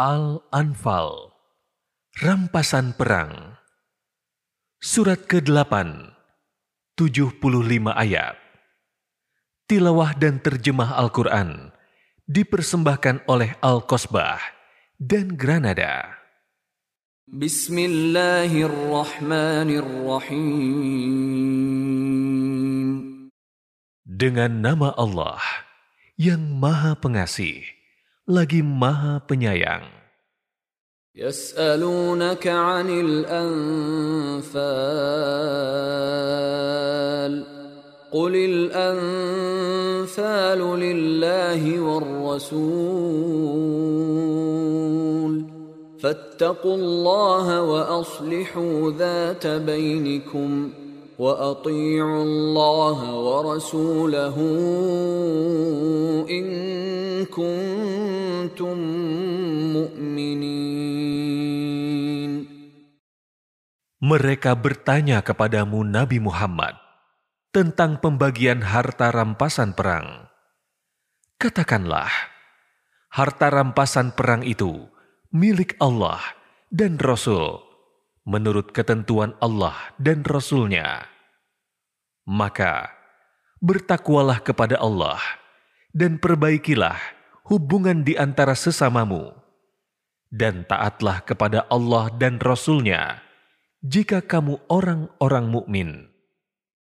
Al-Anfal Rampasan Perang Surat ke-8 75 ayat Tilawah dan terjemah Al-Quran dipersembahkan oleh Al-Kosbah dan Granada. Bismillahirrahmanirrahim. Dengan nama Allah yang Maha Pengasih, lagi Maha Penyayang. Yas'alunaka 'anil anfal. قل الأنفال لله والرسول فاتقوا الله وأصلحوا ذات بينكم وأطيعوا الله ورسوله إن كنتم مؤمنين Mereka bertanya kepadamu Nabi Muhammad, tentang pembagian harta rampasan perang. Katakanlah, harta rampasan perang itu milik Allah dan Rasul menurut ketentuan Allah dan Rasulnya. Maka, bertakwalah kepada Allah dan perbaikilah hubungan di antara sesamamu dan taatlah kepada Allah dan Rasulnya jika kamu orang-orang mukmin.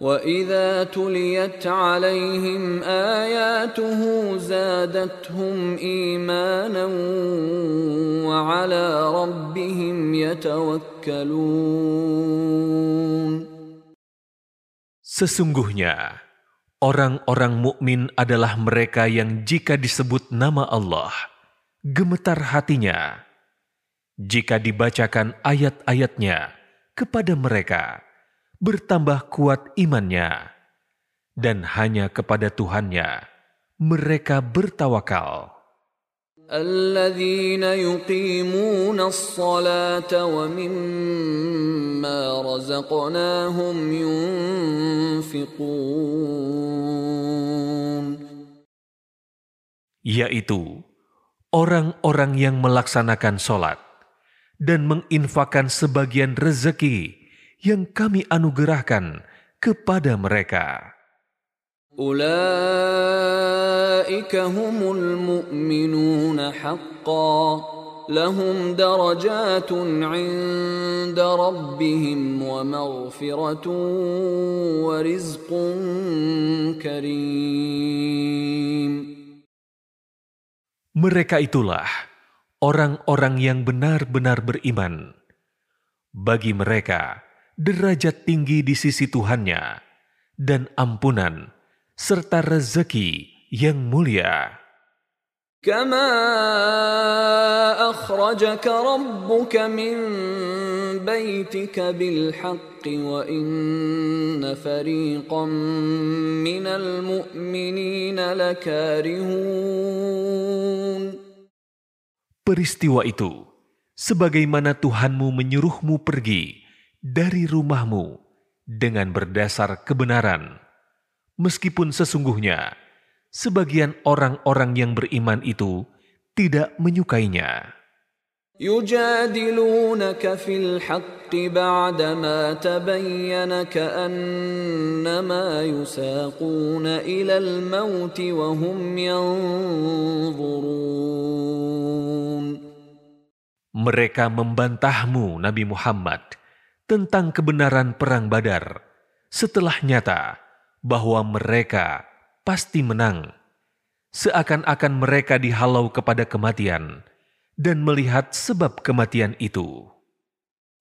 واذا تليت عليهم اياته زادتهم ايمانا وعلى ربهم يتوكلون Sesungguhnya orang-orang mukmin adalah mereka yang jika disebut nama Allah gemetar hatinya jika dibacakan ayat-ayatnya kepada mereka bertambah kuat imannya, dan hanya kepada Tuhannya mereka bertawakal. الذين يقيمون الصلاة ومما رزقناهم ينفقون yaitu orang-orang yang melaksanakan solat dan menginfakan sebagian rezeki yang kami anugerahkan kepada mereka. Ulaika humul mu'minun haqqa lahum darajatun 'inda rabbihim wa maghfiratun wa rizqun karim. Mereka itulah orang-orang yang benar-benar beriman. Bagi mereka, derajat tinggi di sisi Tuhannya, dan ampunan, serta rezeki yang mulia. كما أخرجك ربك من بيتك بالحق وإن فريقا من المؤمنين لكارهون Peristiwa itu, sebagaimana Tuhanmu menyuruhmu pergi dari rumahmu dengan berdasar kebenaran, meskipun sesungguhnya sebagian orang-orang yang beriman itu tidak menyukainya. يجادلونك في الحق بعدما تبين كأنما يساقون إلى الموت وهم ينظرون Mereka membantahmu, Nabi Muhammad, tentang kebenaran Perang Badar setelah nyata bahwa mereka pasti menang, seakan-akan mereka dihalau kepada kematian dan melihat sebab kematian itu.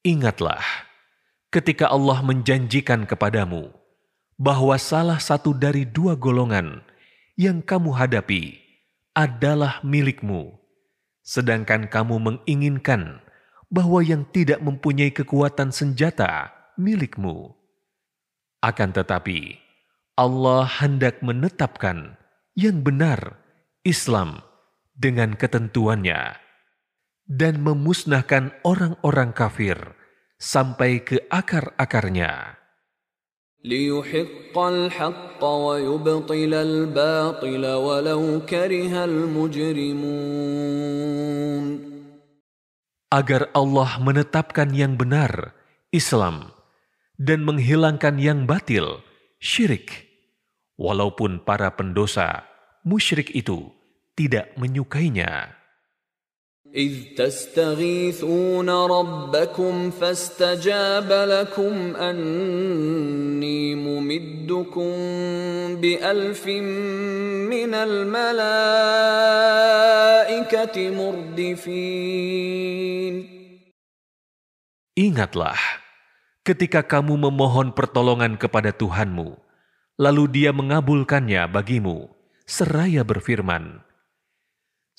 Ingatlah ketika Allah menjanjikan kepadamu bahwa salah satu dari dua golongan yang kamu hadapi adalah milikmu, sedangkan kamu menginginkan bahwa yang tidak mempunyai kekuatan senjata milikmu. Akan tetapi, Allah hendak menetapkan yang benar Islam dengan ketentuannya dan memusnahkan orang-orang kafir sampai ke akar-akarnya. Agar Allah menetapkan yang benar, Islam, dan menghilangkan yang batil, syirik, walaupun para pendosa musyrik itu tidak menyukainya. إذ تستغيثون ربكم فاستجاب لكم أني ممدكم بألف من الملائكة مردفين Ingatlah, ketika kamu memohon pertolongan kepada Tuhanmu, lalu Dia mengabulkannya bagimu, seraya berfirman,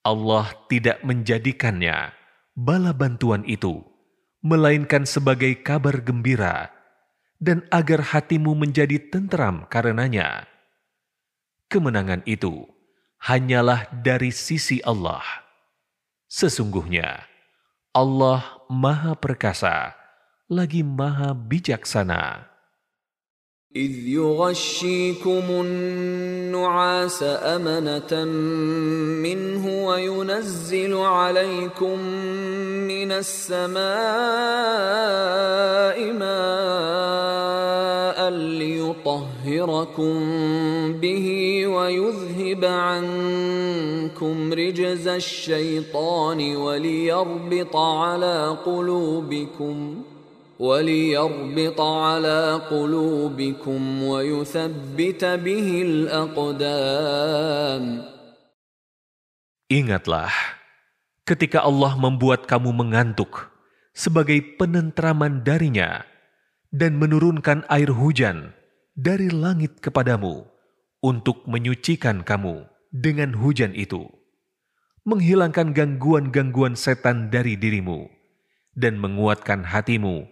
Allah tidak menjadikannya bala bantuan itu, melainkan sebagai kabar gembira dan agar hatimu menjadi tentram karenanya. Kemenangan itu hanyalah dari sisi Allah. Sesungguhnya, Allah Maha Perkasa. Lagi Maha Bijaksana. إذ يغشيكم النعاس أمنة منه وينزل عليكم من السماء ماء ليطهركم به ويذهب عنكم رجز الشيطان وليربط على قلوبكم وليربط على قلوبكم ويثبت به الأقدام Ingatlah, ketika Allah membuat kamu mengantuk sebagai penentraman darinya dan menurunkan air hujan dari langit kepadamu untuk menyucikan kamu dengan hujan itu, menghilangkan gangguan-gangguan setan dari dirimu, dan menguatkan hatimu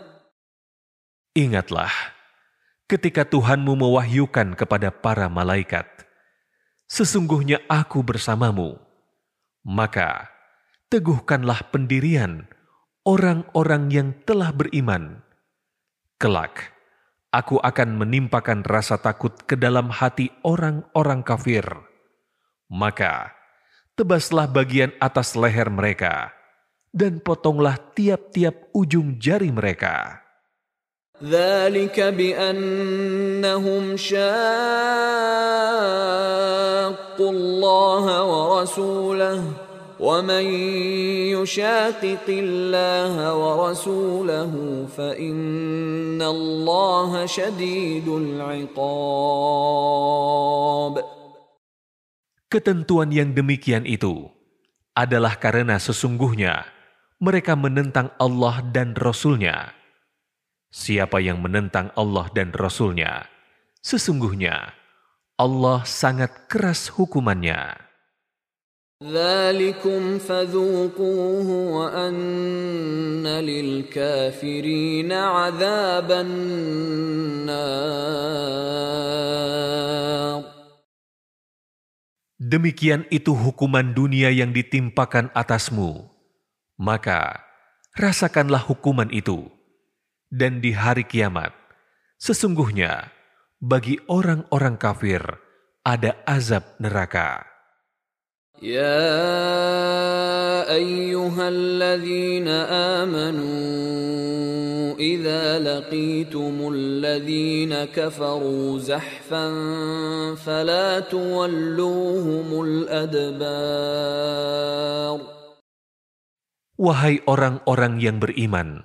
Ingatlah, ketika Tuhanmu mewahyukan kepada para malaikat, "Sesungguhnya Aku bersamamu," maka teguhkanlah pendirian orang-orang yang telah beriman. Kelak, Aku akan menimpakan rasa takut ke dalam hati orang-orang kafir. Maka, tebaslah bagian atas leher mereka, dan potonglah tiap-tiap ujung jari mereka. ذلك بأنهم شاقوا الله ورسوله ومن يشاقق الله ورسوله فإن الله شديد العقاب Ketentuan yang demikian itu adalah karena sesungguhnya mereka menentang Allah dan Rasul-Nya. Siapa yang menentang Allah dan Rasul-Nya, sesungguhnya Allah sangat keras hukumannya. Demikian itu hukuman dunia yang ditimpakan atasmu. Maka, rasakanlah hukuman itu Dan di hari kiamat, sesungguhnya bagi orang-orang kafir ada azab neraka. يا ايها الذين امنوا اذا لقيتم الذين كفروا زحفا فلا تولوهم الادبار Wahai orang-orang yang beriman,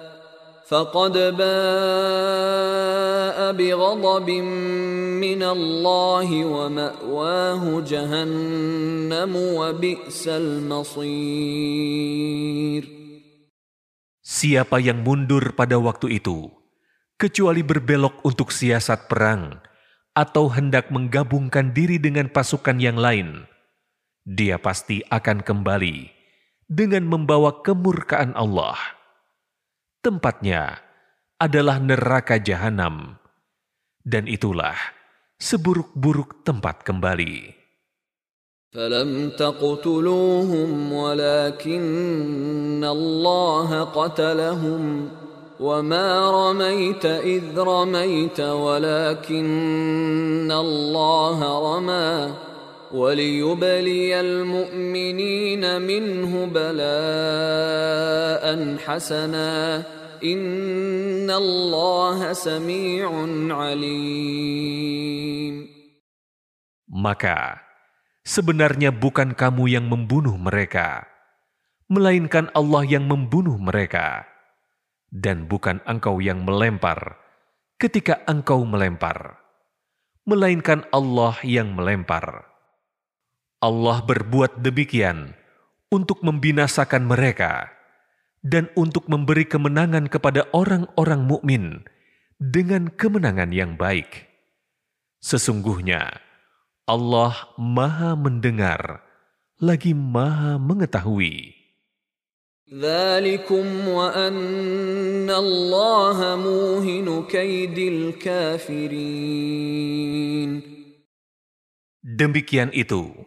فقد باء بغضب من الله ومأواه جهنم وبئس المصير Siapa yang mundur pada waktu itu, kecuali berbelok untuk siasat perang atau hendak menggabungkan diri dengan pasukan yang lain, dia pasti akan kembali dengan membawa kemurkaan Allah. Tempatnya adalah neraka jahanam, dan itulah seburuk-buruk tempat kembali. فلم تقتلوهم ولكن الله قتلهم وما رميت إذ رميت ولكن الله رمى وليبلي المؤمنين منه بلاء حسنا إن الله سميع عليم Maka sebenarnya bukan kamu yang membunuh mereka, melainkan Allah yang membunuh mereka, dan bukan engkau yang melempar ketika engkau melempar, melainkan Allah yang melempar. Allah berbuat demikian untuk membinasakan mereka dan untuk memberi kemenangan kepada orang-orang mukmin dengan kemenangan yang baik. Sesungguhnya Allah Maha Mendengar lagi Maha Mengetahui. ذلكم وأن الله موهن كيد الكافرين Demikian itu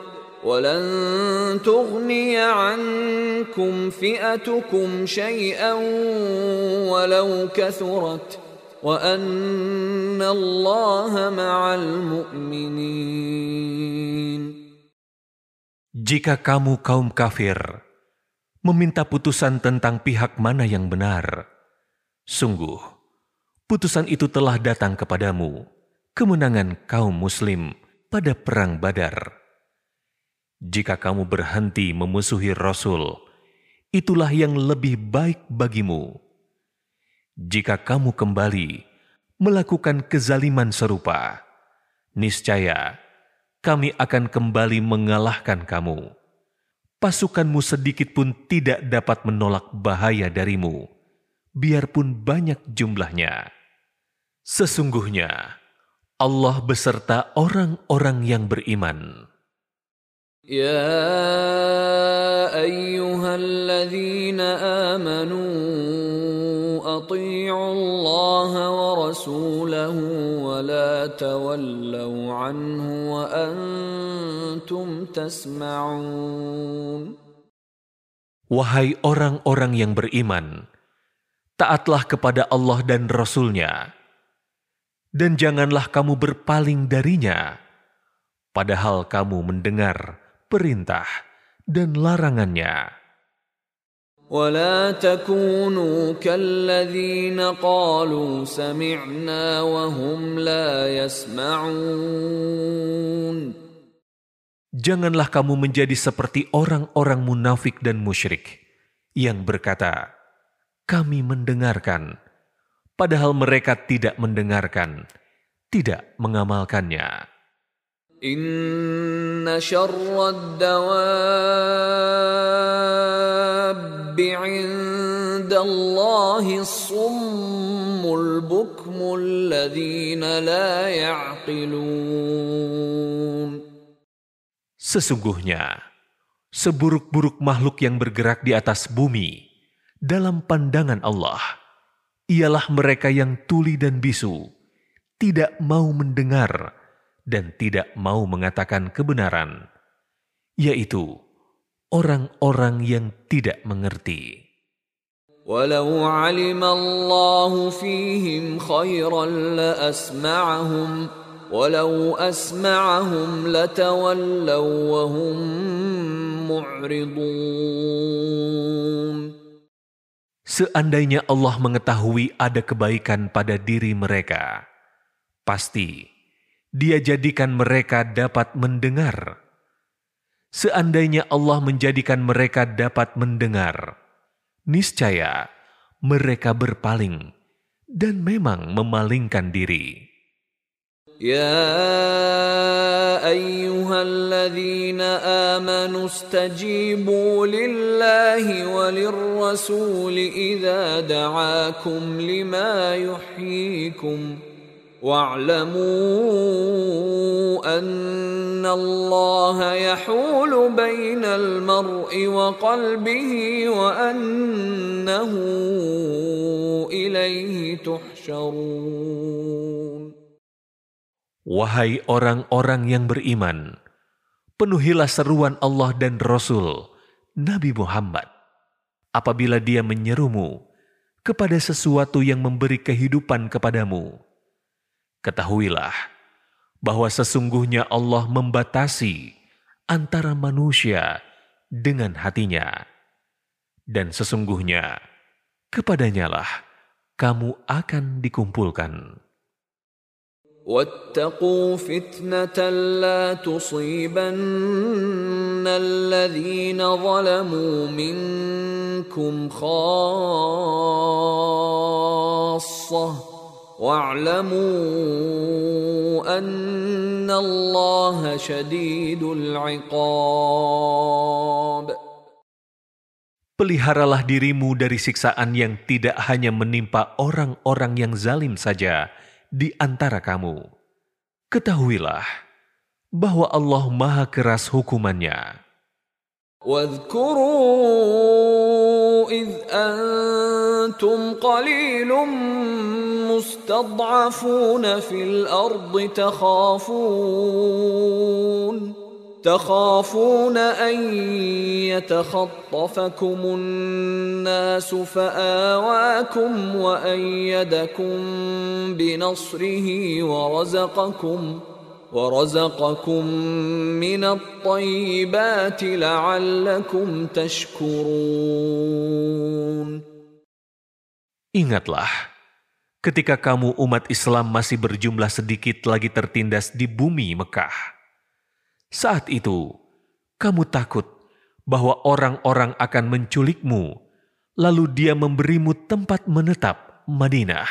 ولن تغني عنكم فئتكم شيئا ولو كثرت وأن الله مع المؤمنين Jika kamu kaum kafir meminta putusan tentang pihak mana yang benar, sungguh putusan itu telah datang kepadamu, kemenangan kaum muslim pada perang Badar. Jika kamu berhenti memusuhi Rasul, itulah yang lebih baik bagimu. Jika kamu kembali melakukan kezaliman serupa, niscaya kami akan kembali mengalahkan kamu. Pasukanmu sedikit pun tidak dapat menolak bahaya darimu, biarpun banyak jumlahnya. Sesungguhnya Allah beserta orang-orang yang beriman. يا أيها الذين آمنوا أطيعوا الله ورسوله ولا ولا تولوا عنه وأنتم تسمعون Wahai orang-orang yang beriman, taatlah kepada Allah dan Rasul-Nya, dan janganlah kamu berpaling darinya, padahal kamu mendengar perintah dan larangannya. ولا تكونوا كالذين قالوا سمعنا وهم لا يسمعون Janganlah kamu menjadi seperti orang-orang munafik dan musyrik yang berkata, "Kami mendengarkan," padahal mereka tidak mendengarkan, tidak mengamalkannya. Inna summul bukmul la ya'qilun. Sesungguhnya, seburuk-buruk makhluk yang bergerak di atas bumi, dalam pandangan Allah, ialah mereka yang tuli dan bisu, tidak mau mendengar dan tidak mau mengatakan kebenaran, yaitu orang-orang yang tidak mengerti. ولو علم الله فيهم خيرا لأسمعهم ولو أسمعهم لتولوا وهم معرضون Seandainya Allah mengetahui ada kebaikan pada diri mereka, pasti Dia jadikan mereka dapat mendengar. Seandainya Allah menjadikan mereka dapat mendengar, niscaya mereka berpaling dan memang memalingkan diri. يا ايها الذين امنوا استجيبوا لله وللرسول اذا دعاكم لما يحييكم واعلموا ان الله يحول بين المرء وقلبه وانه اليه تحشرون Wahai orang-orang yang beriman, penuhilah seruan Allah dan Rasul, Nabi Muhammad, apabila dia menyerumu kepada sesuatu yang memberi kehidupan kepadamu. Ketahuilah bahwa sesungguhnya Allah membatasi antara manusia dengan hatinya. Dan sesungguhnya kepadanyalah kamu akan dikumpulkan. واتقوا فتنة لا تصيبن الذين ظلموا منكم خاصة واعلموا أن الله شديد العقاب Peliharalah dirimu dari siksaan yang tidak hanya menimpa orang-orang yang zalim saja di antara kamu. Ketahuilah bahwa Allah Maha Keras hukumannya. واذكروا إذ أنتم قليل مستضعفون في الأرض تخافون تخافون أن يتخطفكم الناس فآواكم وأيدكم بنصره ورزقكم ورزقكم من الطيبات لعلكم تشكرون Ingatlah, ketika kamu umat Islam masih berjumlah sedikit lagi tertindas di bumi Mekah. Saat itu, kamu takut bahwa orang-orang akan menculikmu, lalu dia memberimu tempat menetap Madinah,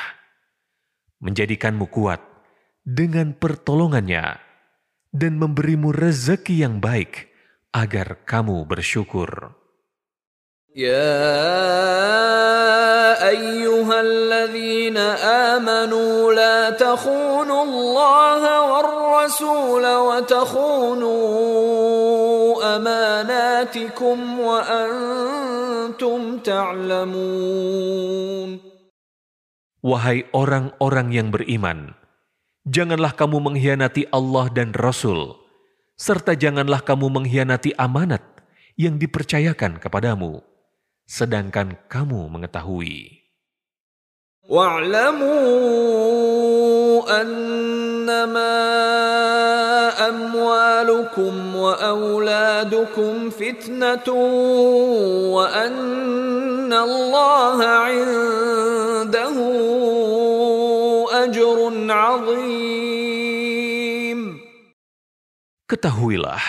menjadikanmu kuat dengan pertolongannya dan memberimu rezeki yang baik agar kamu bersyukur. Ya ayyuhalladzina amanu la takhunu Allah war rasul wa takhunu amanatikum wa antum ta'lamun Wahai orang-orang yang beriman, Janganlah kamu mengkhianati Allah dan Rasul, serta janganlah kamu mengkhianati amanat yang dipercayakan kepadamu, sedangkan kamu mengetahui. واعلموا انما اموالكم واولادكم فتنه وان الله عنده Ketahuilah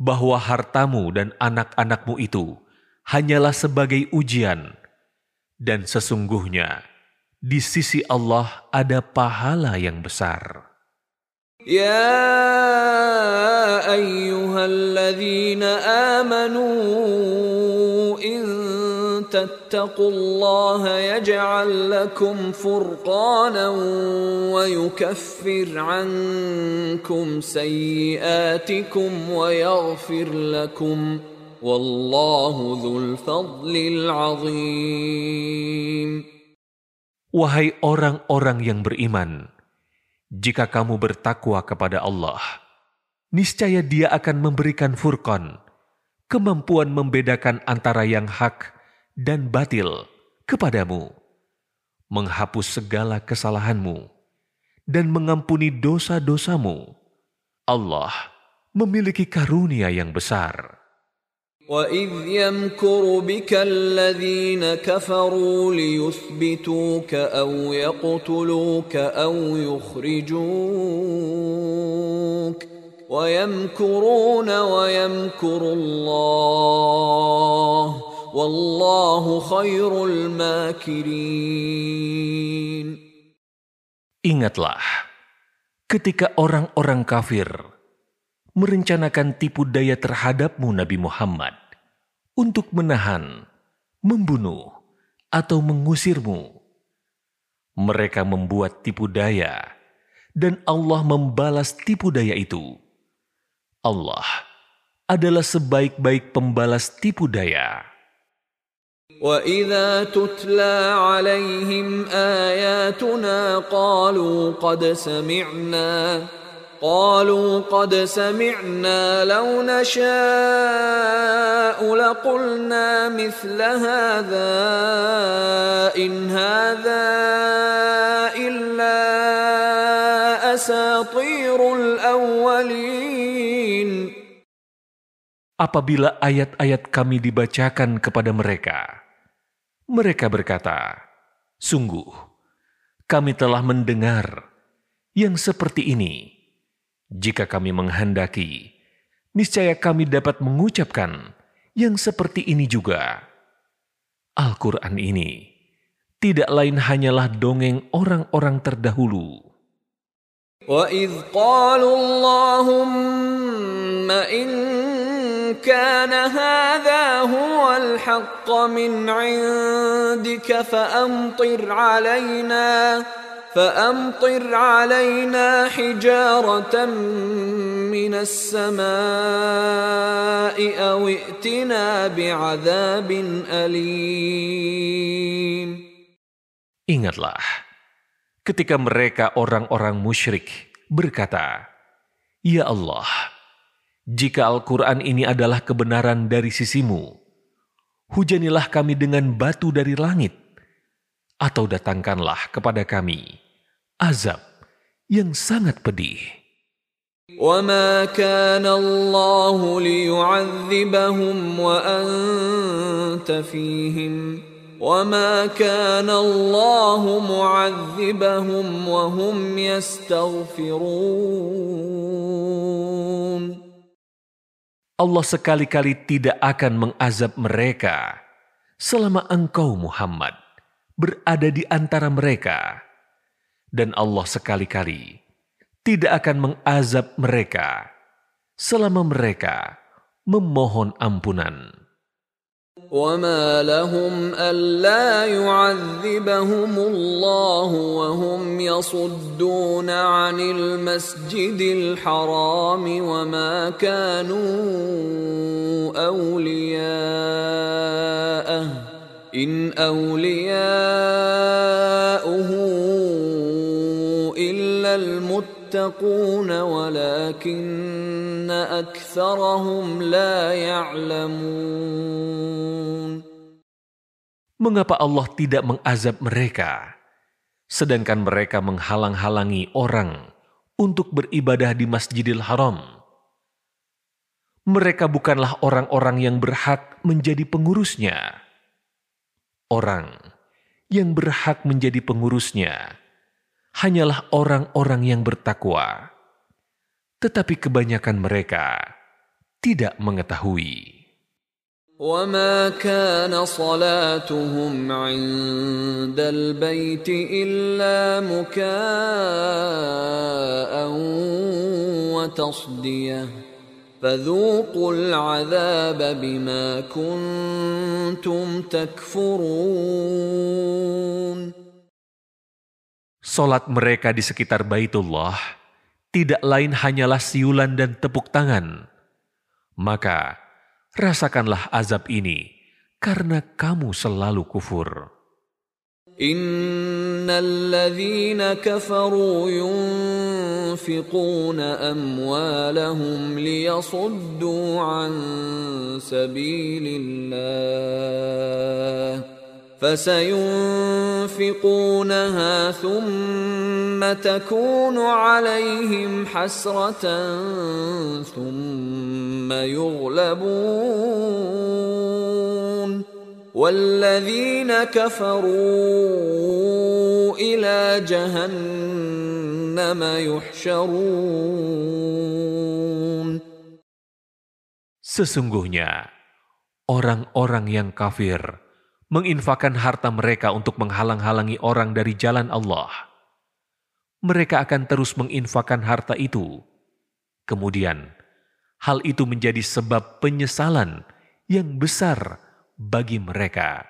bahwa hartamu dan anak-anakmu itu hanyalah sebagai ujian dan sesungguhnya di sisi Allah ada pahala yang besar. Ya ayyuhalladzina amanu in تتقوا الله يجعل لكم فرقانا ويكفر عنكم سيئاتكم ويغفر لكم والله ذو الفضل العظيم Wahai orang-orang yang beriman, jika kamu bertakwa kepada Allah, niscaya Dia akan memberikan furqan, kemampuan membedakan antara yang hak dan batil kepadamu, menghapus segala kesalahanmu, dan mengampuni dosa-dosamu. Allah memiliki karunia yang besar. وَإِذْ يَمْكُرُ بِكَ الَّذِينَ كَفَرُوا لِيُثْبِتُوكَ أَوْ يَقْتُلُوكَ أَوْ يُخْرِجُوكَ وَيَمْكُرُونَ وَيَمْكُرُ اللَّهُ Wallahu khairul makirin. Ingatlah, ketika orang-orang kafir merencanakan tipu daya terhadapmu Nabi Muhammad untuk menahan, membunuh, atau mengusirmu. Mereka membuat tipu daya, dan Allah membalas tipu daya itu. Allah adalah sebaik-baik pembalas tipu daya. وَإِذَا تُتْلَى عَلَيْهِمْ آيَاتُنَا قَالُوا قَدْ سَمِعْنَا قالوا قد سمعنا لو نشاء لقلنا مثل هذا إن هذا إلا أساطير الأولين Apabila ayat-ayat kami dibacakan kepada mereka, mereka berkata, Sungguh, kami telah mendengar yang seperti ini jika kami menghendaki, niscaya kami dapat mengucapkan yang seperti ini juga. Al-Quran ini tidak lain hanyalah dongeng orang-orang terdahulu. وَإِذْ قَالُوا اللَّهُمَّ إِن كَانَ هَذَا هُوَ الْحَقَّ مِنْ عِندِكَ فَأَمْطِرْ عَلَيْنَا فأمطر علينا حجارة من السماء أو ائتنا بعذاب أليم. Ingatlah, ketika mereka orang-orang musyrik berkata, Ya Allah, jika Al-Quran ini adalah kebenaran dari sisimu, hujanilah kami dengan batu dari langit, atau datangkanlah kepada kami azab yang sangat pedih. وما كان الله ليعذبهم وأنت فيهم وما كان الله معذبهم وهم يستغفرون Allah sekali-kali tidak akan mengazab mereka selama engkau Muhammad berada di antara mereka dan Allah sekali-kali tidak akan mengazab mereka selama mereka memohon ampunan. وما لهم ألا يعذبهم الله وهم يصدون عن المسجد الحرام وما كانوا أولياءه إن أولياؤه المتقون يتقون ولكن أكثرهم لا يعلمون Mengapa Allah tidak mengazab mereka, sedangkan mereka menghalang-halangi orang untuk beribadah di Masjidil Haram? Mereka bukanlah orang-orang yang berhak menjadi pengurusnya. Orang yang berhak menjadi pengurusnya hanyalah orang-orang yang bertakwa, tetapi kebanyakan mereka tidak mengetahui. وما كان صلاتهم عند البيت إلا مكاء وتصديه فذوقوا العذاب بما كنتم تكفرون Solat mereka di sekitar Baitullah tidak lain hanyalah siulan dan tepuk tangan. Maka rasakanlah azab ini karena kamu selalu kufur. إن الذين كفروا ينفقون أموالهم ليصدوا عن سبيل الله فسينفقونها ثم تكون عليهم حسرة ثم يغلبون والذين كفروا إلى جهنم يحشرون. Sesungguhnya orang-orang yang kafir menginfakkan harta mereka untuk menghalang-halangi orang dari jalan Allah. Mereka akan terus menginfakkan harta itu. Kemudian, hal itu menjadi sebab penyesalan yang besar bagi mereka.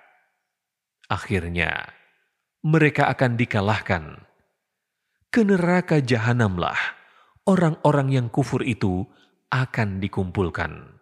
Akhirnya, mereka akan dikalahkan. Ke neraka jahanamlah orang-orang yang kufur itu akan dikumpulkan.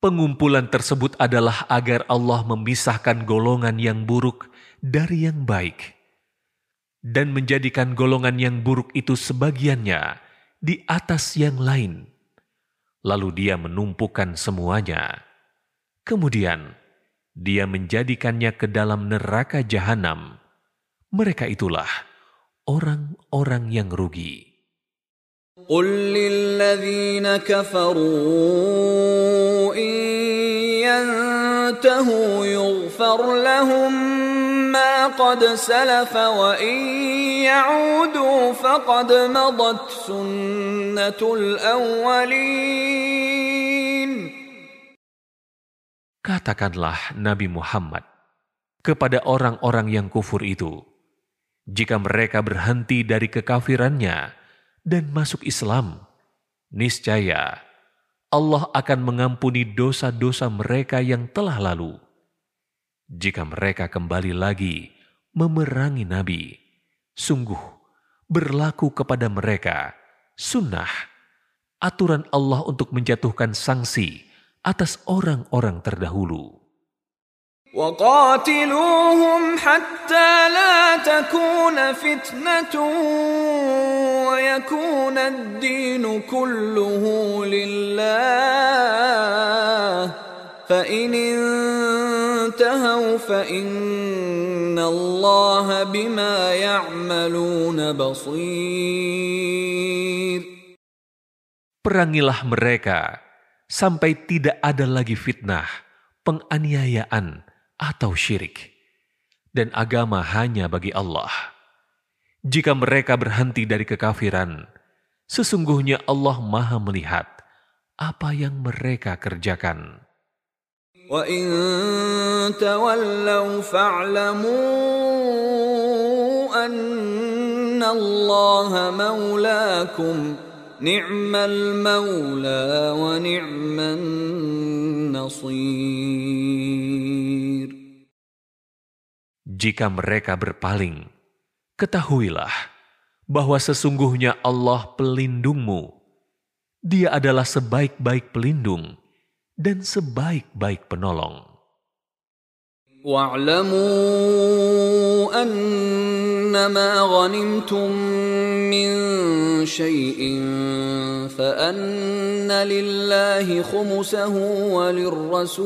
Pengumpulan tersebut adalah agar Allah memisahkan golongan yang buruk dari yang baik dan menjadikan golongan yang buruk itu sebagiannya di atas yang lain. Lalu dia menumpukan semuanya. Kemudian dia menjadikannya ke dalam neraka jahanam. Mereka itulah orang-orang yang rugi. قل للذين كفروا إن ينتهوا يغفر لهم ما قد سلف وإن يعودوا فقد مضت سنة الأولين Katakanlah Nabi Muhammad kepada orang-orang yang kufur itu, jika mereka berhenti dari kekafirannya, dan masuk Islam, niscaya Allah akan mengampuni dosa-dosa mereka yang telah lalu. Jika mereka kembali lagi memerangi Nabi, sungguh berlaku kepada mereka sunnah, aturan Allah untuk menjatuhkan sanksi atas orang-orang terdahulu. وقاتلوهم حتى لا تكون فتنة ويكون الدين كله لله فإن انتهوا فإن الله بما يعملون بصير Perangilah mereka sampai tidak ada lagi fitnah, penganiayaan, atau syirik, dan agama hanya bagi Allah. Jika mereka berhenti dari kekafiran, sesungguhnya Allah Maha Melihat apa yang mereka kerjakan. وَإِن تَوَلَّوْا فَاعْلَمُوا أَنَّ اللَّهَ مَوْلَاكُمْ نعم المولى ونعم النصير Jika mereka berpaling, ketahuilah bahwa sesungguhnya Allah pelindungmu. Dia adalah sebaik-baik pelindung dan sebaik-baik penolong. واعلموا أنما غنمتم من شيء فأن لله خمسه وللرسول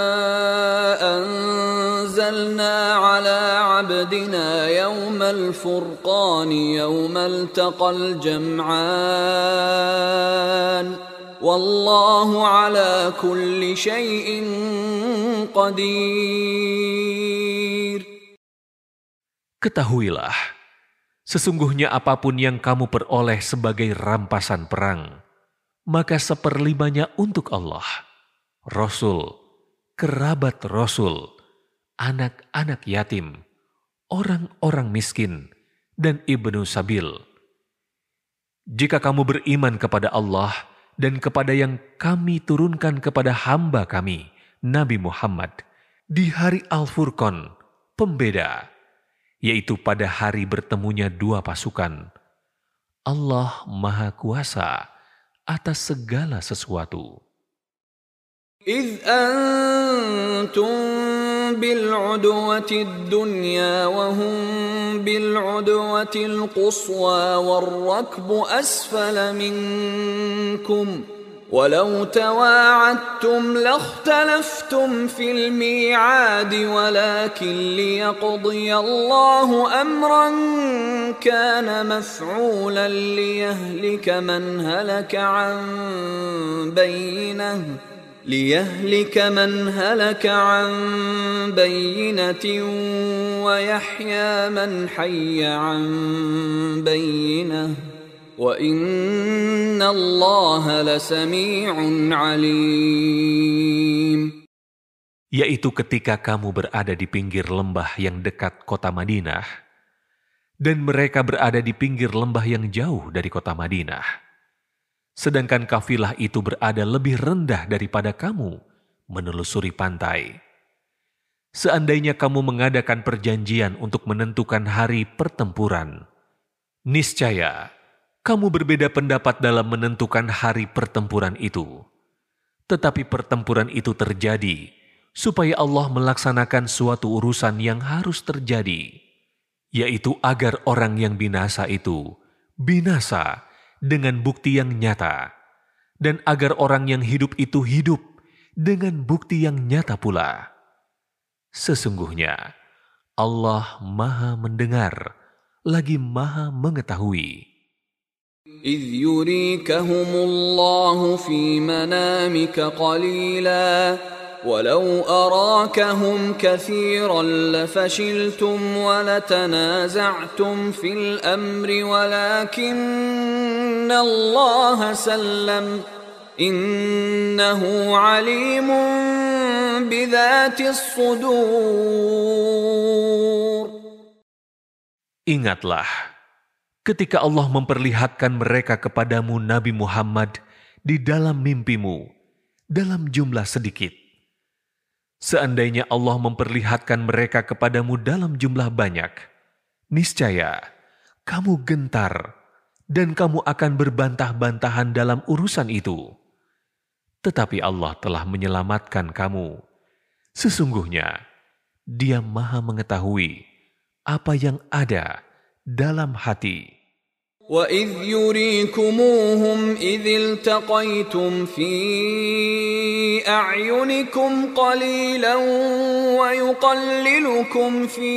أنزلنا على عبدنا يوم الفرقان يوم التقى الجمعان والله على كل شيء قدير Ketahuilah, sesungguhnya apapun yang kamu peroleh sebagai rampasan perang, maka seperlimanya untuk Allah, Rasul, kerabat Rasul, anak-anak yatim, orang-orang miskin, dan ibnu sabil. Jika kamu beriman kepada Allah dan kepada yang kami turunkan kepada hamba kami, Nabi Muhammad, di hari Al-Furqan, pembeda, yaitu pada hari bertemunya dua pasukan. Allah Maha Kuasa atas segala sesuatu. إذ أنتم بالعدوة الدنيا وهم بالعدوة القصوى والركب أسفل منكم ولو تواعدتم لاختلفتم في الميعاد ولكن ليقضي الله أمرا كان مفعولا ليهلك من هلك عن بينه ليهلك من هلك عن بينة ويحيى من حي عن بينة وإن الله لسميع عليم yaitu ketika kamu berada di pinggir lembah yang dekat kota Madinah, dan mereka berada di pinggir lembah yang jauh dari kota Madinah. Sedangkan kafilah itu berada lebih rendah daripada kamu menelusuri pantai. Seandainya kamu mengadakan perjanjian untuk menentukan hari pertempuran, niscaya kamu berbeda pendapat dalam menentukan hari pertempuran itu. Tetapi pertempuran itu terjadi supaya Allah melaksanakan suatu urusan yang harus terjadi, yaitu agar orang yang binasa itu binasa dengan bukti yang nyata, dan agar orang yang hidup itu hidup dengan bukti yang nyata pula. Sesungguhnya Allah Maha Mendengar, lagi Maha Mengetahui. إذ يريكهم الله في منامك قليلا ولو أراكهم كثيرا لفشلتم ولتنازعتم في الأمر ولكن الله سلم إنه عليم بذات الصدور Ingatlah, ketika Allah memperlihatkan mereka kepadamu Nabi Muhammad di dalam mimpimu, dalam jumlah sedikit. Seandainya Allah memperlihatkan mereka kepadamu dalam jumlah banyak, niscaya kamu gentar dan kamu akan berbantah-bantahan dalam urusan itu. Tetapi Allah telah menyelamatkan kamu. Sesungguhnya, Dia Maha Mengetahui apa yang ada dalam hati. وإذ يريكموهم إذ التقيتم في أعينكم قليلا ويقللكم في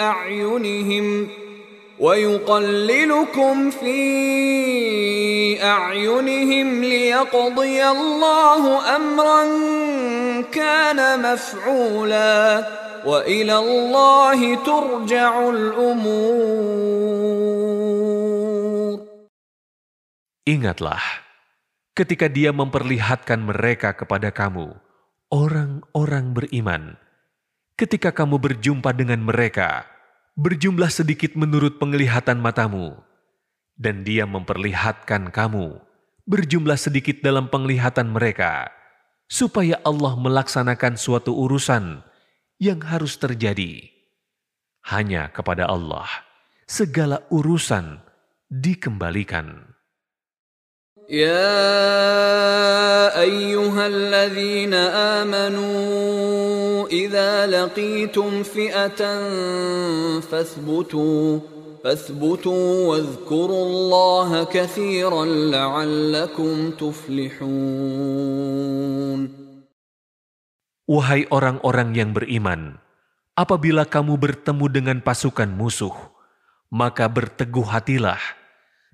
أعينهم ويقللكم في أعينهم ليقضي الله أمرا كان مفعولا وإلى الله ترجع الأمور Ingatlah, ketika dia memperlihatkan mereka kepada kamu, orang-orang beriman, ketika kamu berjumpa dengan mereka, berjumlah sedikit menurut penglihatan matamu, dan dia memperlihatkan kamu, berjumlah sedikit dalam penglihatan mereka, supaya Allah melaksanakan suatu urusan yang harus terjadi. Hanya kepada Allah, segala urusan dikembalikan. يا ايها الذين امنوا اذا لقيتم فئه فاثبتوا فاثبتوا واذكروا الله كثيرا لعلكم تفلحون Wahai orang-orang yang beriman, apabila kamu bertemu dengan pasukan musuh, maka berteguh hatilah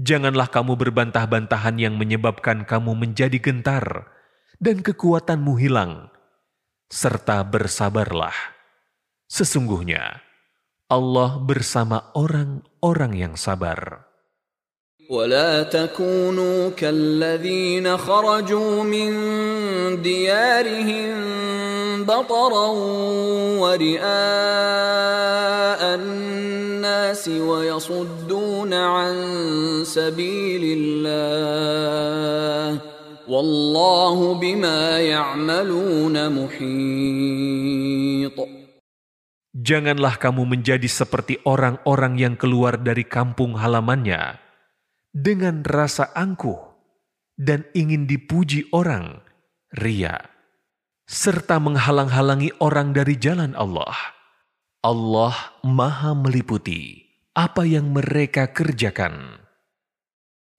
Janganlah kamu berbantah-bantahan yang menyebabkan kamu menjadi gentar dan kekuatanmu hilang. Serta bersabarlah. Sesungguhnya Allah bersama orang-orang yang sabar. ولا تكونوا كالذين خرجوا من ديارهم بطرا ورئاء الناس ويصدون عن سبيل الله والله بما يعملون محيط Janganlah kamu menjadi seperti orang-orang yang keluar dari kampung halamannya dengan rasa angkuh dan ingin dipuji orang, ria, serta menghalang-halangi orang dari jalan Allah. Allah Maha meliputi apa yang mereka kerjakan.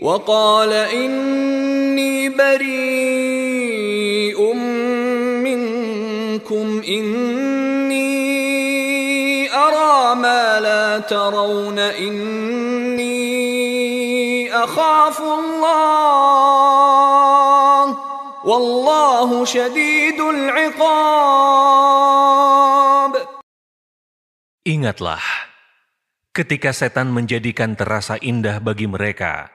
وقال إني بريء منكم إني أرى ما لا ترون إني أخاف الله والله شديد العقاب Ingatlah, ketika setan menjadikan terasa indah bagi mereka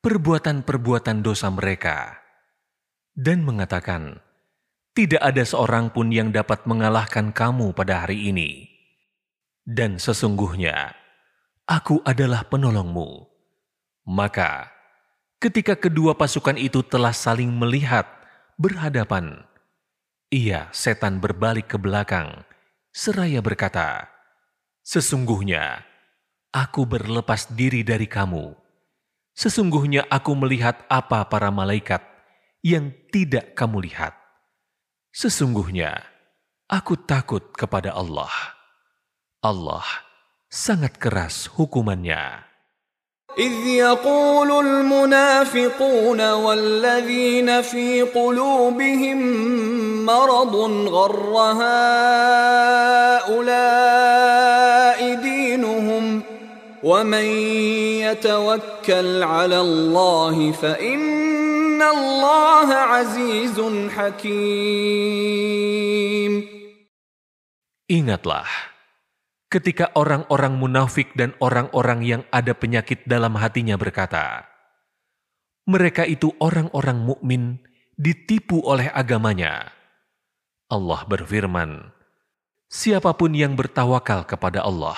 perbuatan-perbuatan dosa mereka dan mengatakan, "Tidak ada seorang pun yang dapat mengalahkan kamu pada hari ini." Dan sesungguhnya, aku adalah penolongmu. Maka, ketika kedua pasukan itu telah saling melihat berhadapan, ia setan berbalik ke belakang, seraya berkata, Sesungguhnya, aku berlepas diri dari kamu. Sesungguhnya aku melihat apa para malaikat yang tidak kamu lihat. Sesungguhnya, aku takut kepada Allah. Allah sangat keras hukumannya. إذ يقول المنافقون والذين في قلوبهم مرض غر هؤلاء دينهم ومن يتوكل على الله فإن الله عزيز حكيم Ingatlah, ketika orang-orang munafik dan orang-orang yang ada penyakit dalam hatinya berkata, Mereka itu orang-orang mukmin ditipu oleh agamanya. Allah berfirman, Siapapun yang bertawakal kepada Allah,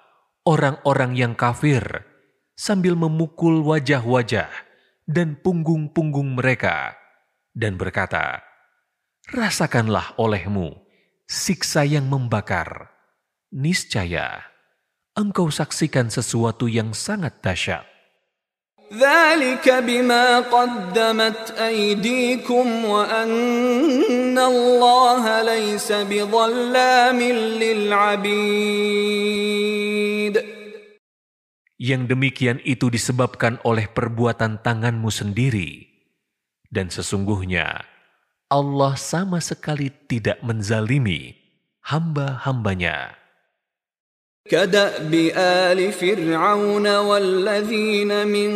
orang-orang yang kafir sambil memukul wajah-wajah dan punggung-punggung mereka dan berkata, Rasakanlah olehmu siksa yang membakar. Niscaya, engkau saksikan sesuatu yang sangat dahsyat. ذلك بما قدمت أيديكم وأن الله ليس بظلام للعبيد Yang demikian itu disebabkan oleh perbuatan tanganmu sendiri. Dan sesungguhnya Allah sama sekali tidak menzalimi hamba-hambanya. كدأب آل فرعون والذين من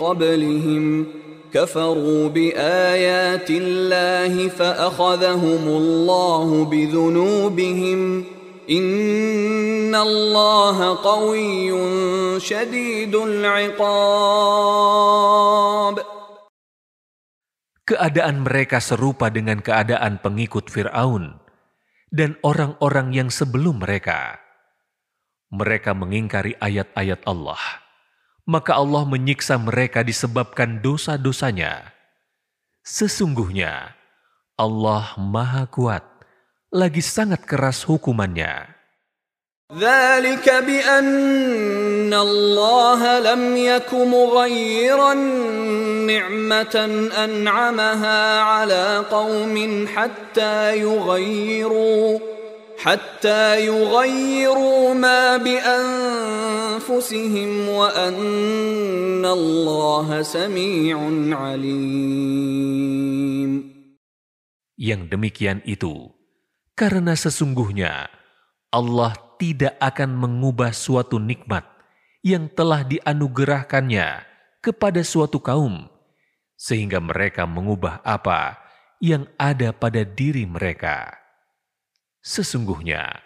قبلهم كفروا بآيات الله فأخذهم الله بذنوبهم إن الله قوي شديد العقاب Keadaan mereka serupa dengan keadaan pengikut Firaun dan orang-orang yang sebelum mereka. Mereka mengingkari ayat-ayat Allah, maka Allah menyiksa mereka disebabkan dosa-dosanya. Sesungguhnya Allah Maha Kuat, lagi sangat keras hukumannya. ذلك بأن الله لم يك مغيرا نعمة أنعمها على قوم حتى يغيروا حتى يغيروا ما بأنفسهم وأن الله سميع عليم Yang demikian itu, karena sesungguhnya Allah tidak akan mengubah suatu nikmat yang telah dianugerahkannya kepada suatu kaum, sehingga mereka mengubah apa yang ada pada diri mereka. Sesungguhnya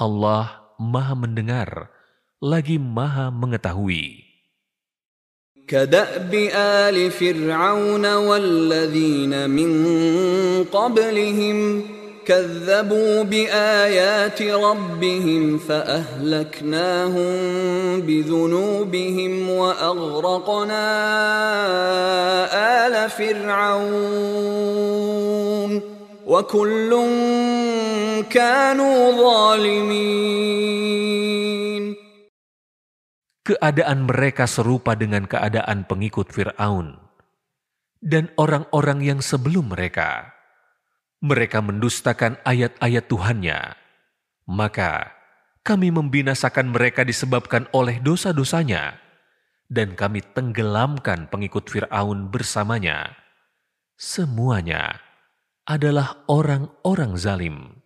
Allah Maha Mendengar, lagi Maha Mengetahui. كدأب آل فرعون والذين من قبلهم كذبوا بآيات ربهم فأهلكناهم بذنوبهم وأغرقنا آل فرعون وكل كانوا ظالمين Keadaan mereka serupa dengan keadaan pengikut Firaun dan orang-orang yang sebelum mereka. Mereka mendustakan ayat-ayat Tuhannya. Maka kami membinasakan mereka disebabkan oleh dosa-dosanya. Dan kami tenggelamkan pengikut Fir'aun bersamanya. Semuanya adalah orang-orang zalim.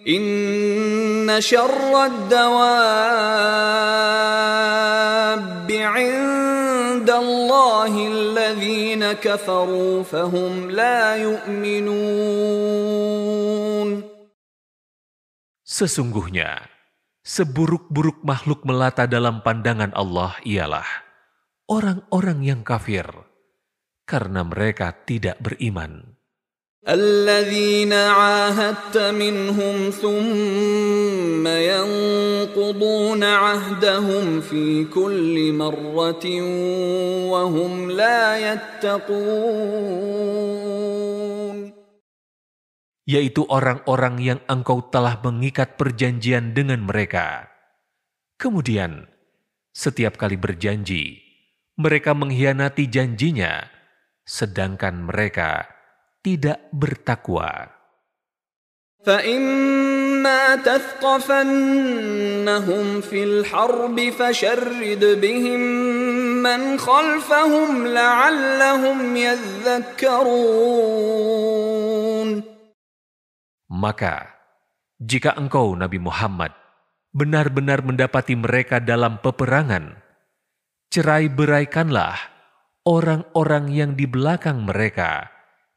Inna syarrad dawabbi indallahi alladhina kafaru fahum la yu'minun. Sesungguhnya, seburuk-buruk makhluk melata dalam pandangan Allah ialah orang-orang yang kafir, karena mereka tidak beriman. الذين عاهدت منهم ثم ينقضون عهدهم في كل مرة وهم لا يتقون yaitu orang-orang yang engkau telah mengikat perjanjian dengan mereka. Kemudian, setiap kali berjanji, mereka mengkhianati janjinya, sedangkan mereka tidak bertakwa. فإما تثقفنهم في الحرب فشرد بهم من خلفهم لعلهم يذكرون Maka, jika engkau Nabi Muhammad benar-benar mendapati mereka dalam peperangan, cerai-beraikanlah orang-orang yang di belakang mereka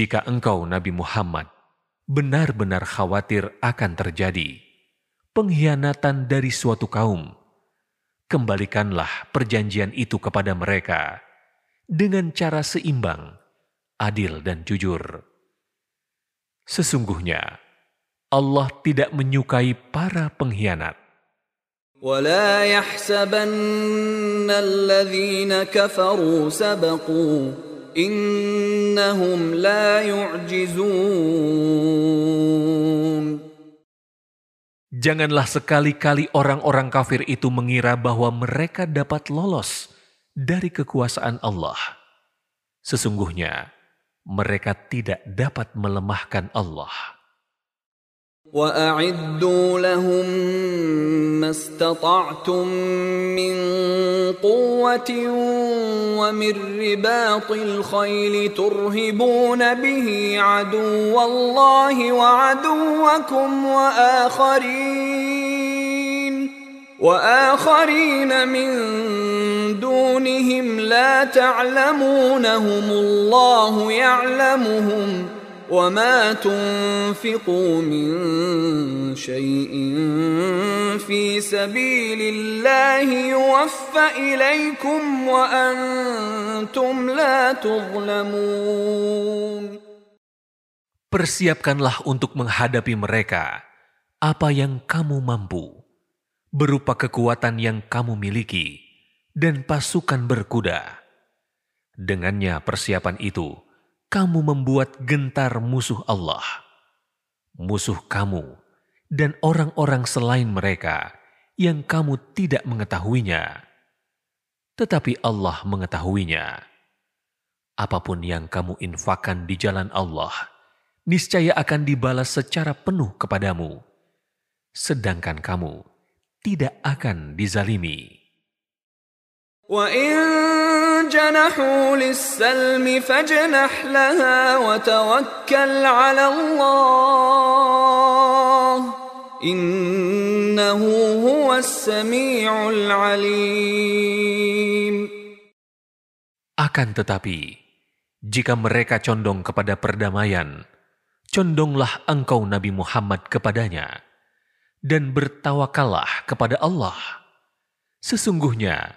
Jika engkau Nabi Muhammad benar-benar khawatir akan terjadi pengkhianatan dari suatu kaum, kembalikanlah perjanjian itu kepada mereka dengan cara seimbang, adil dan jujur. Sesungguhnya Allah tidak menyukai para pengkhianat. ولا يحسبن الذين كفروا سبقوا innahum la yu'jizun Janganlah sekali-kali orang-orang kafir itu mengira bahwa mereka dapat lolos dari kekuasaan Allah. Sesungguhnya, mereka tidak dapat melemahkan Allah. وأعدوا لهم ما استطعتم من قوة ومن رباط الخيل ترهبون به عدو الله وعدوكم وآخرين وآخرين من دونهم لا تعلمونهم الله يعلمهم وما تنفقوا من شيء في سبيل الله يوفى إليكم وأنتم لا تظلمون Persiapkanlah untuk menghadapi mereka apa yang kamu mampu, berupa kekuatan yang kamu miliki dan pasukan berkuda. Dengannya persiapan itu, kamu membuat gentar musuh Allah, musuh kamu, dan orang-orang selain mereka yang kamu tidak mengetahuinya. Tetapi Allah mengetahuinya. Apa pun yang kamu infakkan di jalan Allah, niscaya akan dibalas secara penuh kepadamu, sedangkan kamu tidak akan dizalimi. وإن جنحوا للسلم فاجنح لها وتوكل على الله إنه هو السميع العليم Akan tetapi, jika mereka condong kepada perdamaian, condonglah engkau Nabi Muhammad kepadanya, dan bertawakallah kepada Allah. Sesungguhnya,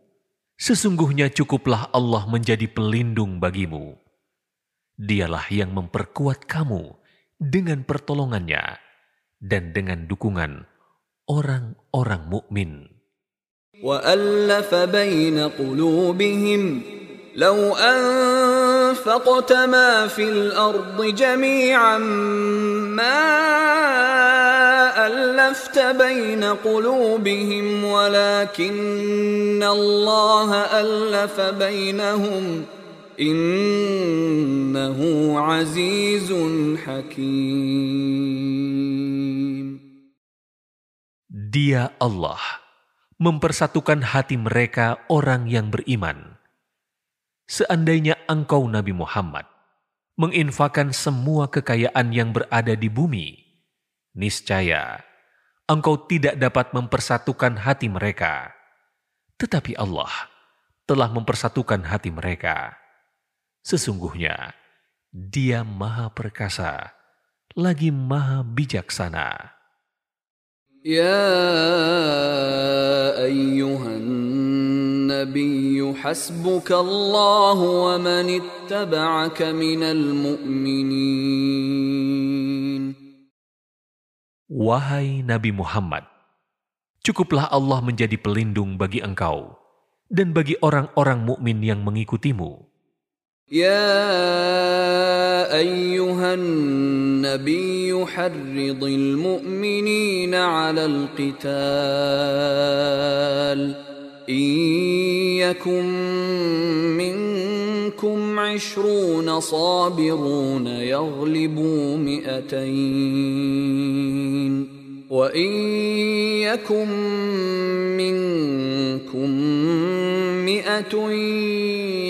sesungguhnya cukuplah Allah menjadi pelindung bagimu. Dialah yang memperkuat kamu dengan pertolongannya dan dengan dukungan orang-orang mukmin. وألف بين قلوبهم لو أنفقت ما في الأرض جميعا ما ألفت بين قلوبهم ولكن الله ألف بينهم إنه عزيز حكيم Dia Allah mempersatukan hati mereka orang yang beriman. seandainya engkau Nabi Muhammad menginfakan semua kekayaan yang berada di bumi, niscaya engkau tidak dapat mempersatukan hati mereka. Tetapi Allah telah mempersatukan hati mereka. Sesungguhnya, dia maha perkasa, lagi maha bijaksana. Ya ayyuhan النبي حسبك الله ومن اتبعك من المؤمنين Wahai Nabi Muhammad, cukuplah Allah menjadi pelindung bagi engkau dan bagi orang-orang mukmin yang mengikutimu. يا ايها النبي حرض المؤمنين على القتال إن يكن منكم عشرون صابرون يغلبوا مئتين وإن يكن منكم مئة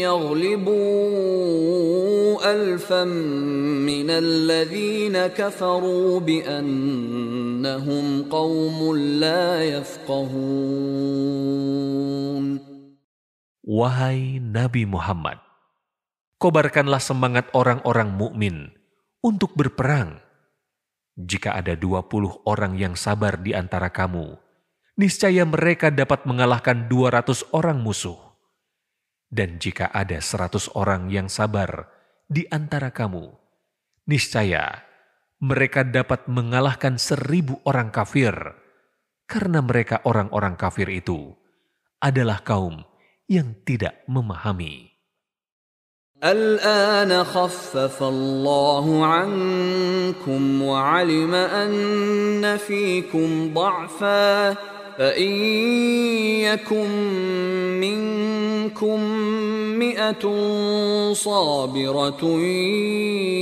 يغلبوا الفا من الذين كفروا بانهم قوم لا يفقهون Wahai Nabi Muhammad, kobarkanlah semangat orang-orang mukmin untuk berperang. Jika ada 20 orang yang sabar di antara kamu, niscaya mereka dapat mengalahkan 200 orang musuh. Dan jika ada 100 orang yang sabar di antara kamu, niscaya mereka dapat mengalahkan seribu orang kafir, karena mereka orang-orang kafir itu adalah kaum yang tidak memahami. الآن خفف الله عنكم وعلم أن فيكم ضعفا فإن يكن منكم مئة صابرة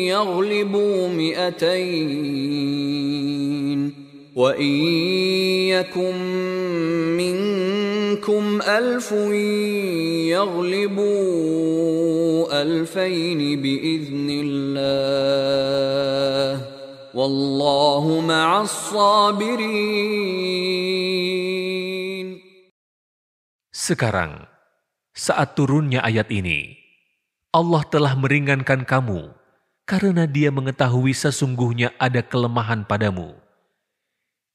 يغلبوا مئتين. وإن يكن منكم ألف يغلبوا ألفين بإذن الله والله مع الصابرين. Sekarang, saat turunnya ayat ini, Allah telah meringankan kamu karena dia mengetahui sesungguhnya ada kelemahan padamu.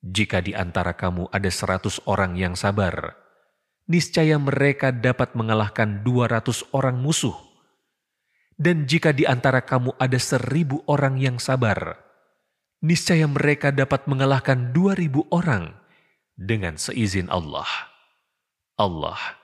Jika di antara kamu ada seratus orang yang sabar, niscaya mereka dapat mengalahkan dua ratus orang musuh. Dan jika di antara kamu ada seribu orang yang sabar, niscaya mereka dapat mengalahkan dua ribu orang dengan seizin Allah. Allah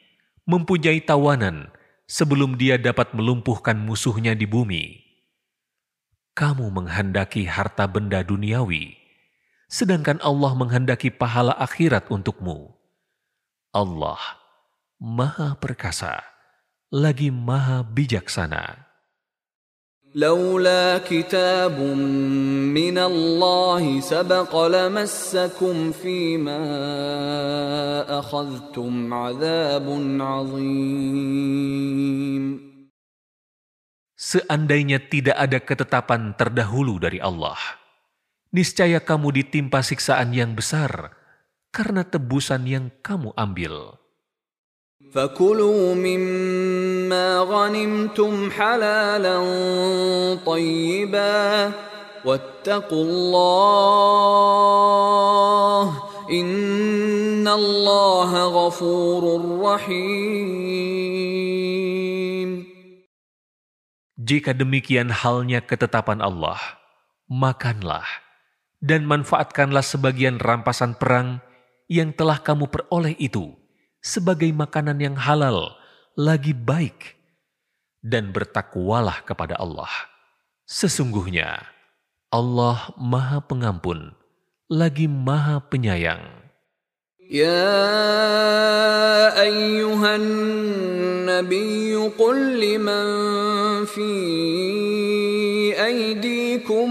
mempunyai tawanan sebelum dia dapat melumpuhkan musuhnya di bumi. Kamu menghendaki harta benda duniawi, sedangkan Allah menghendaki pahala akhirat untukmu. Allah Maha Perkasa, lagi Maha Bijaksana. لولا كتاب من الله سبق لمسكم فيما أخذتم عذاب عظيم Seandainya tidak ada ketetapan terdahulu dari Allah, niscaya kamu ditimpa siksaan yang besar karena tebusan yang kamu ambil. فكلوا مما غنمتم حلالا طيبا واتقوا الله إن الله غفور رحيم Jika demikian halnya ketetapan Allah, makanlah dan manfaatkanlah sebagian rampasan perang yang telah kamu peroleh itu sebagai makanan yang halal, lagi baik, dan bertakwalah kepada Allah. Sesungguhnya Allah Maha Pengampun, lagi Maha Penyayang. يا ايها النبي قل لمن في ايديكم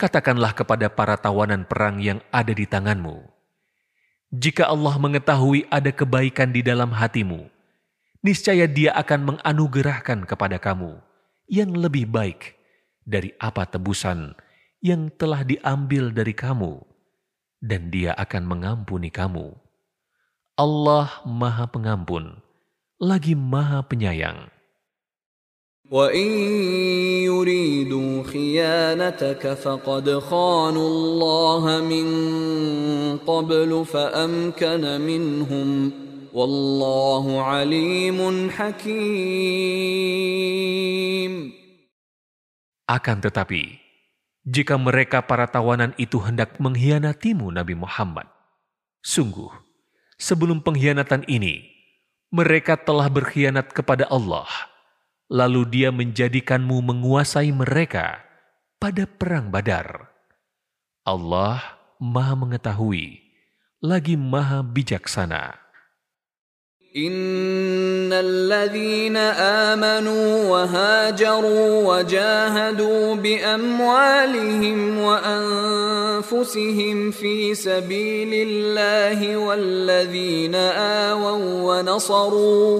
katakanlah kepada para tawanan perang yang ada di tanganmu, jika Allah mengetahui ada kebaikan di dalam hatimu, niscaya Dia akan menganugerahkan kepada kamu yang lebih baik dari apa tebusan yang telah diambil dari kamu, dan Dia akan mengampuni kamu. Allah Maha Pengampun, lagi Maha Penyayang. وَإِن يُرِيدُوا خِيَانَتَكَ فَقَدْ خَانُوا اللَّهَ مِن قَبْلُ فَأَمْكَنَ مِنْهُمْ وَاللَّهُ عَلِيمٌ حَكِيمٌ Akan tetapi, jika mereka para tawanan itu hendak mengkhianatimu Nabi Muhammad, sungguh, sebelum pengkhianatan ini, mereka telah berkhianat kepada Allah lalu dia menjadikanmu menguasai mereka pada perang badar. Allah maha mengetahui, lagi maha bijaksana. إن الذين آمنوا وهاجروا وجاهدوا بأموالهم وأنفسهم في سبيل الله والذين آووا ونصروا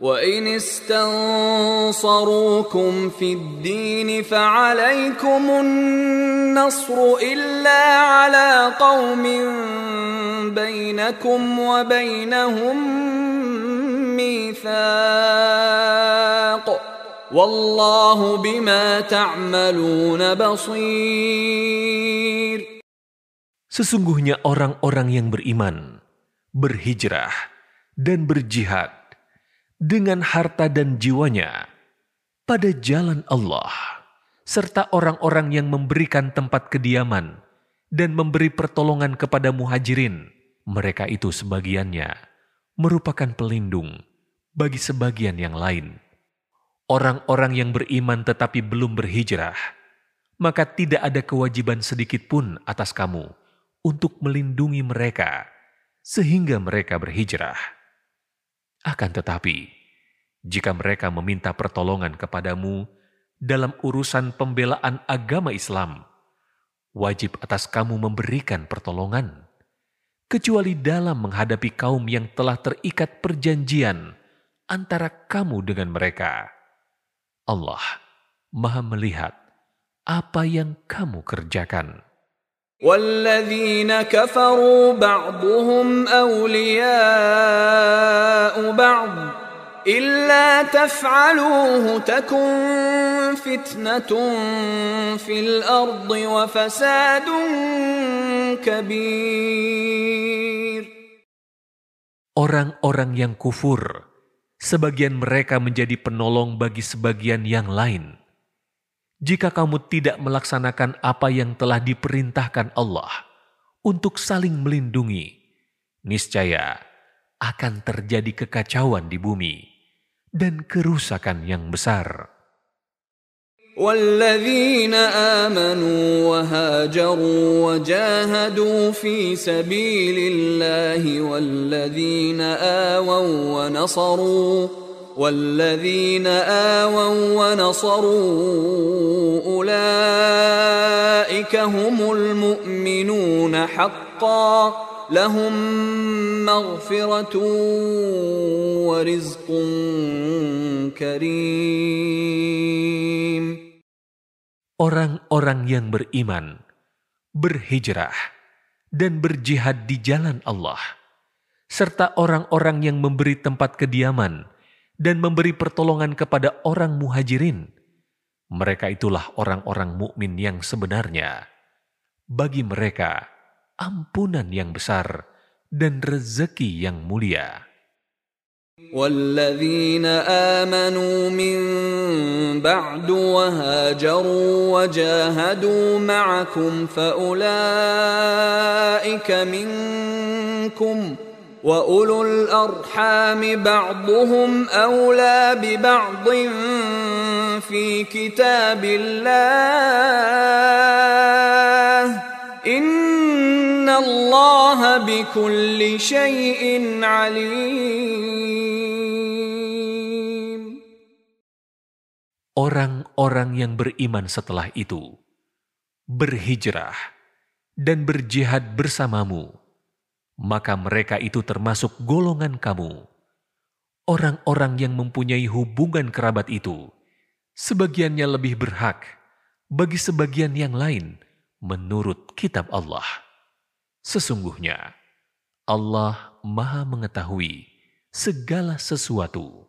وإن استنصروكم في الدين فعليكم النصر إلا على قوم بينكم وبينهم ميثاق والله بما تعملون بصير Sesungguhnya orang-orang yang beriman, berhijrah, dan berjihad dengan harta dan jiwanya pada jalan Allah, serta orang-orang yang memberikan tempat kediaman dan memberi pertolongan kepada muhajirin, mereka itu sebagiannya merupakan pelindung bagi sebagian yang lain. Orang-orang yang beriman tetapi belum berhijrah, maka tidak ada kewajiban sedikit pun atas kamu untuk melindungi mereka sehingga mereka berhijrah. Akan tetapi, jika mereka meminta pertolongan kepadamu dalam urusan pembelaan agama Islam, wajib atas kamu memberikan pertolongan, kecuali dalam menghadapi kaum yang telah terikat perjanjian antara kamu dengan mereka. Allah Maha Melihat apa yang kamu kerjakan. والذين كفروا بعضهم أولياء بعض إلا تفعلوه تكن فتنة في الأرض وفساد كبير Orang-orang yang kufur, sebagian mereka menjadi penolong bagi sebagian yang lain. Jika kamu tidak melaksanakan apa yang telah diperintahkan Allah untuk saling melindungi, niscaya akan terjadi kekacauan di bumi dan kerusakan yang besar. والذين آمنوا وهاجروا وجاهدوا في سبيل الله والذين آووا ونصروا والذين آووا ونصروا أولئك هم المؤمنون حقا لهم مغفرة ورزق كريم Orang-orang yang beriman berhijrah dan berjihad di jalan Allah, serta orang-orang yang memberi tempat kediaman dan memberi pertolongan kepada orang muhajirin. Mereka itulah orang-orang mukmin yang sebenarnya. Bagi mereka, ampunan yang besar dan rezeki yang mulia. والذين آمنوا من بعد وهاجروا وجاهدوا معكم فأولئك منكم وأولو الأرحام بعضهم أولى ببعض في كتاب الله إن الله بكل شيء عليم Orang-orang yang beriman setelah itu berhijrah dan berjihad bersamamu, maka mereka itu termasuk golongan kamu. Orang-orang yang mempunyai hubungan kerabat itu, sebagiannya lebih berhak bagi sebagian yang lain menurut kitab Allah. Sesungguhnya Allah Maha Mengetahui segala sesuatu.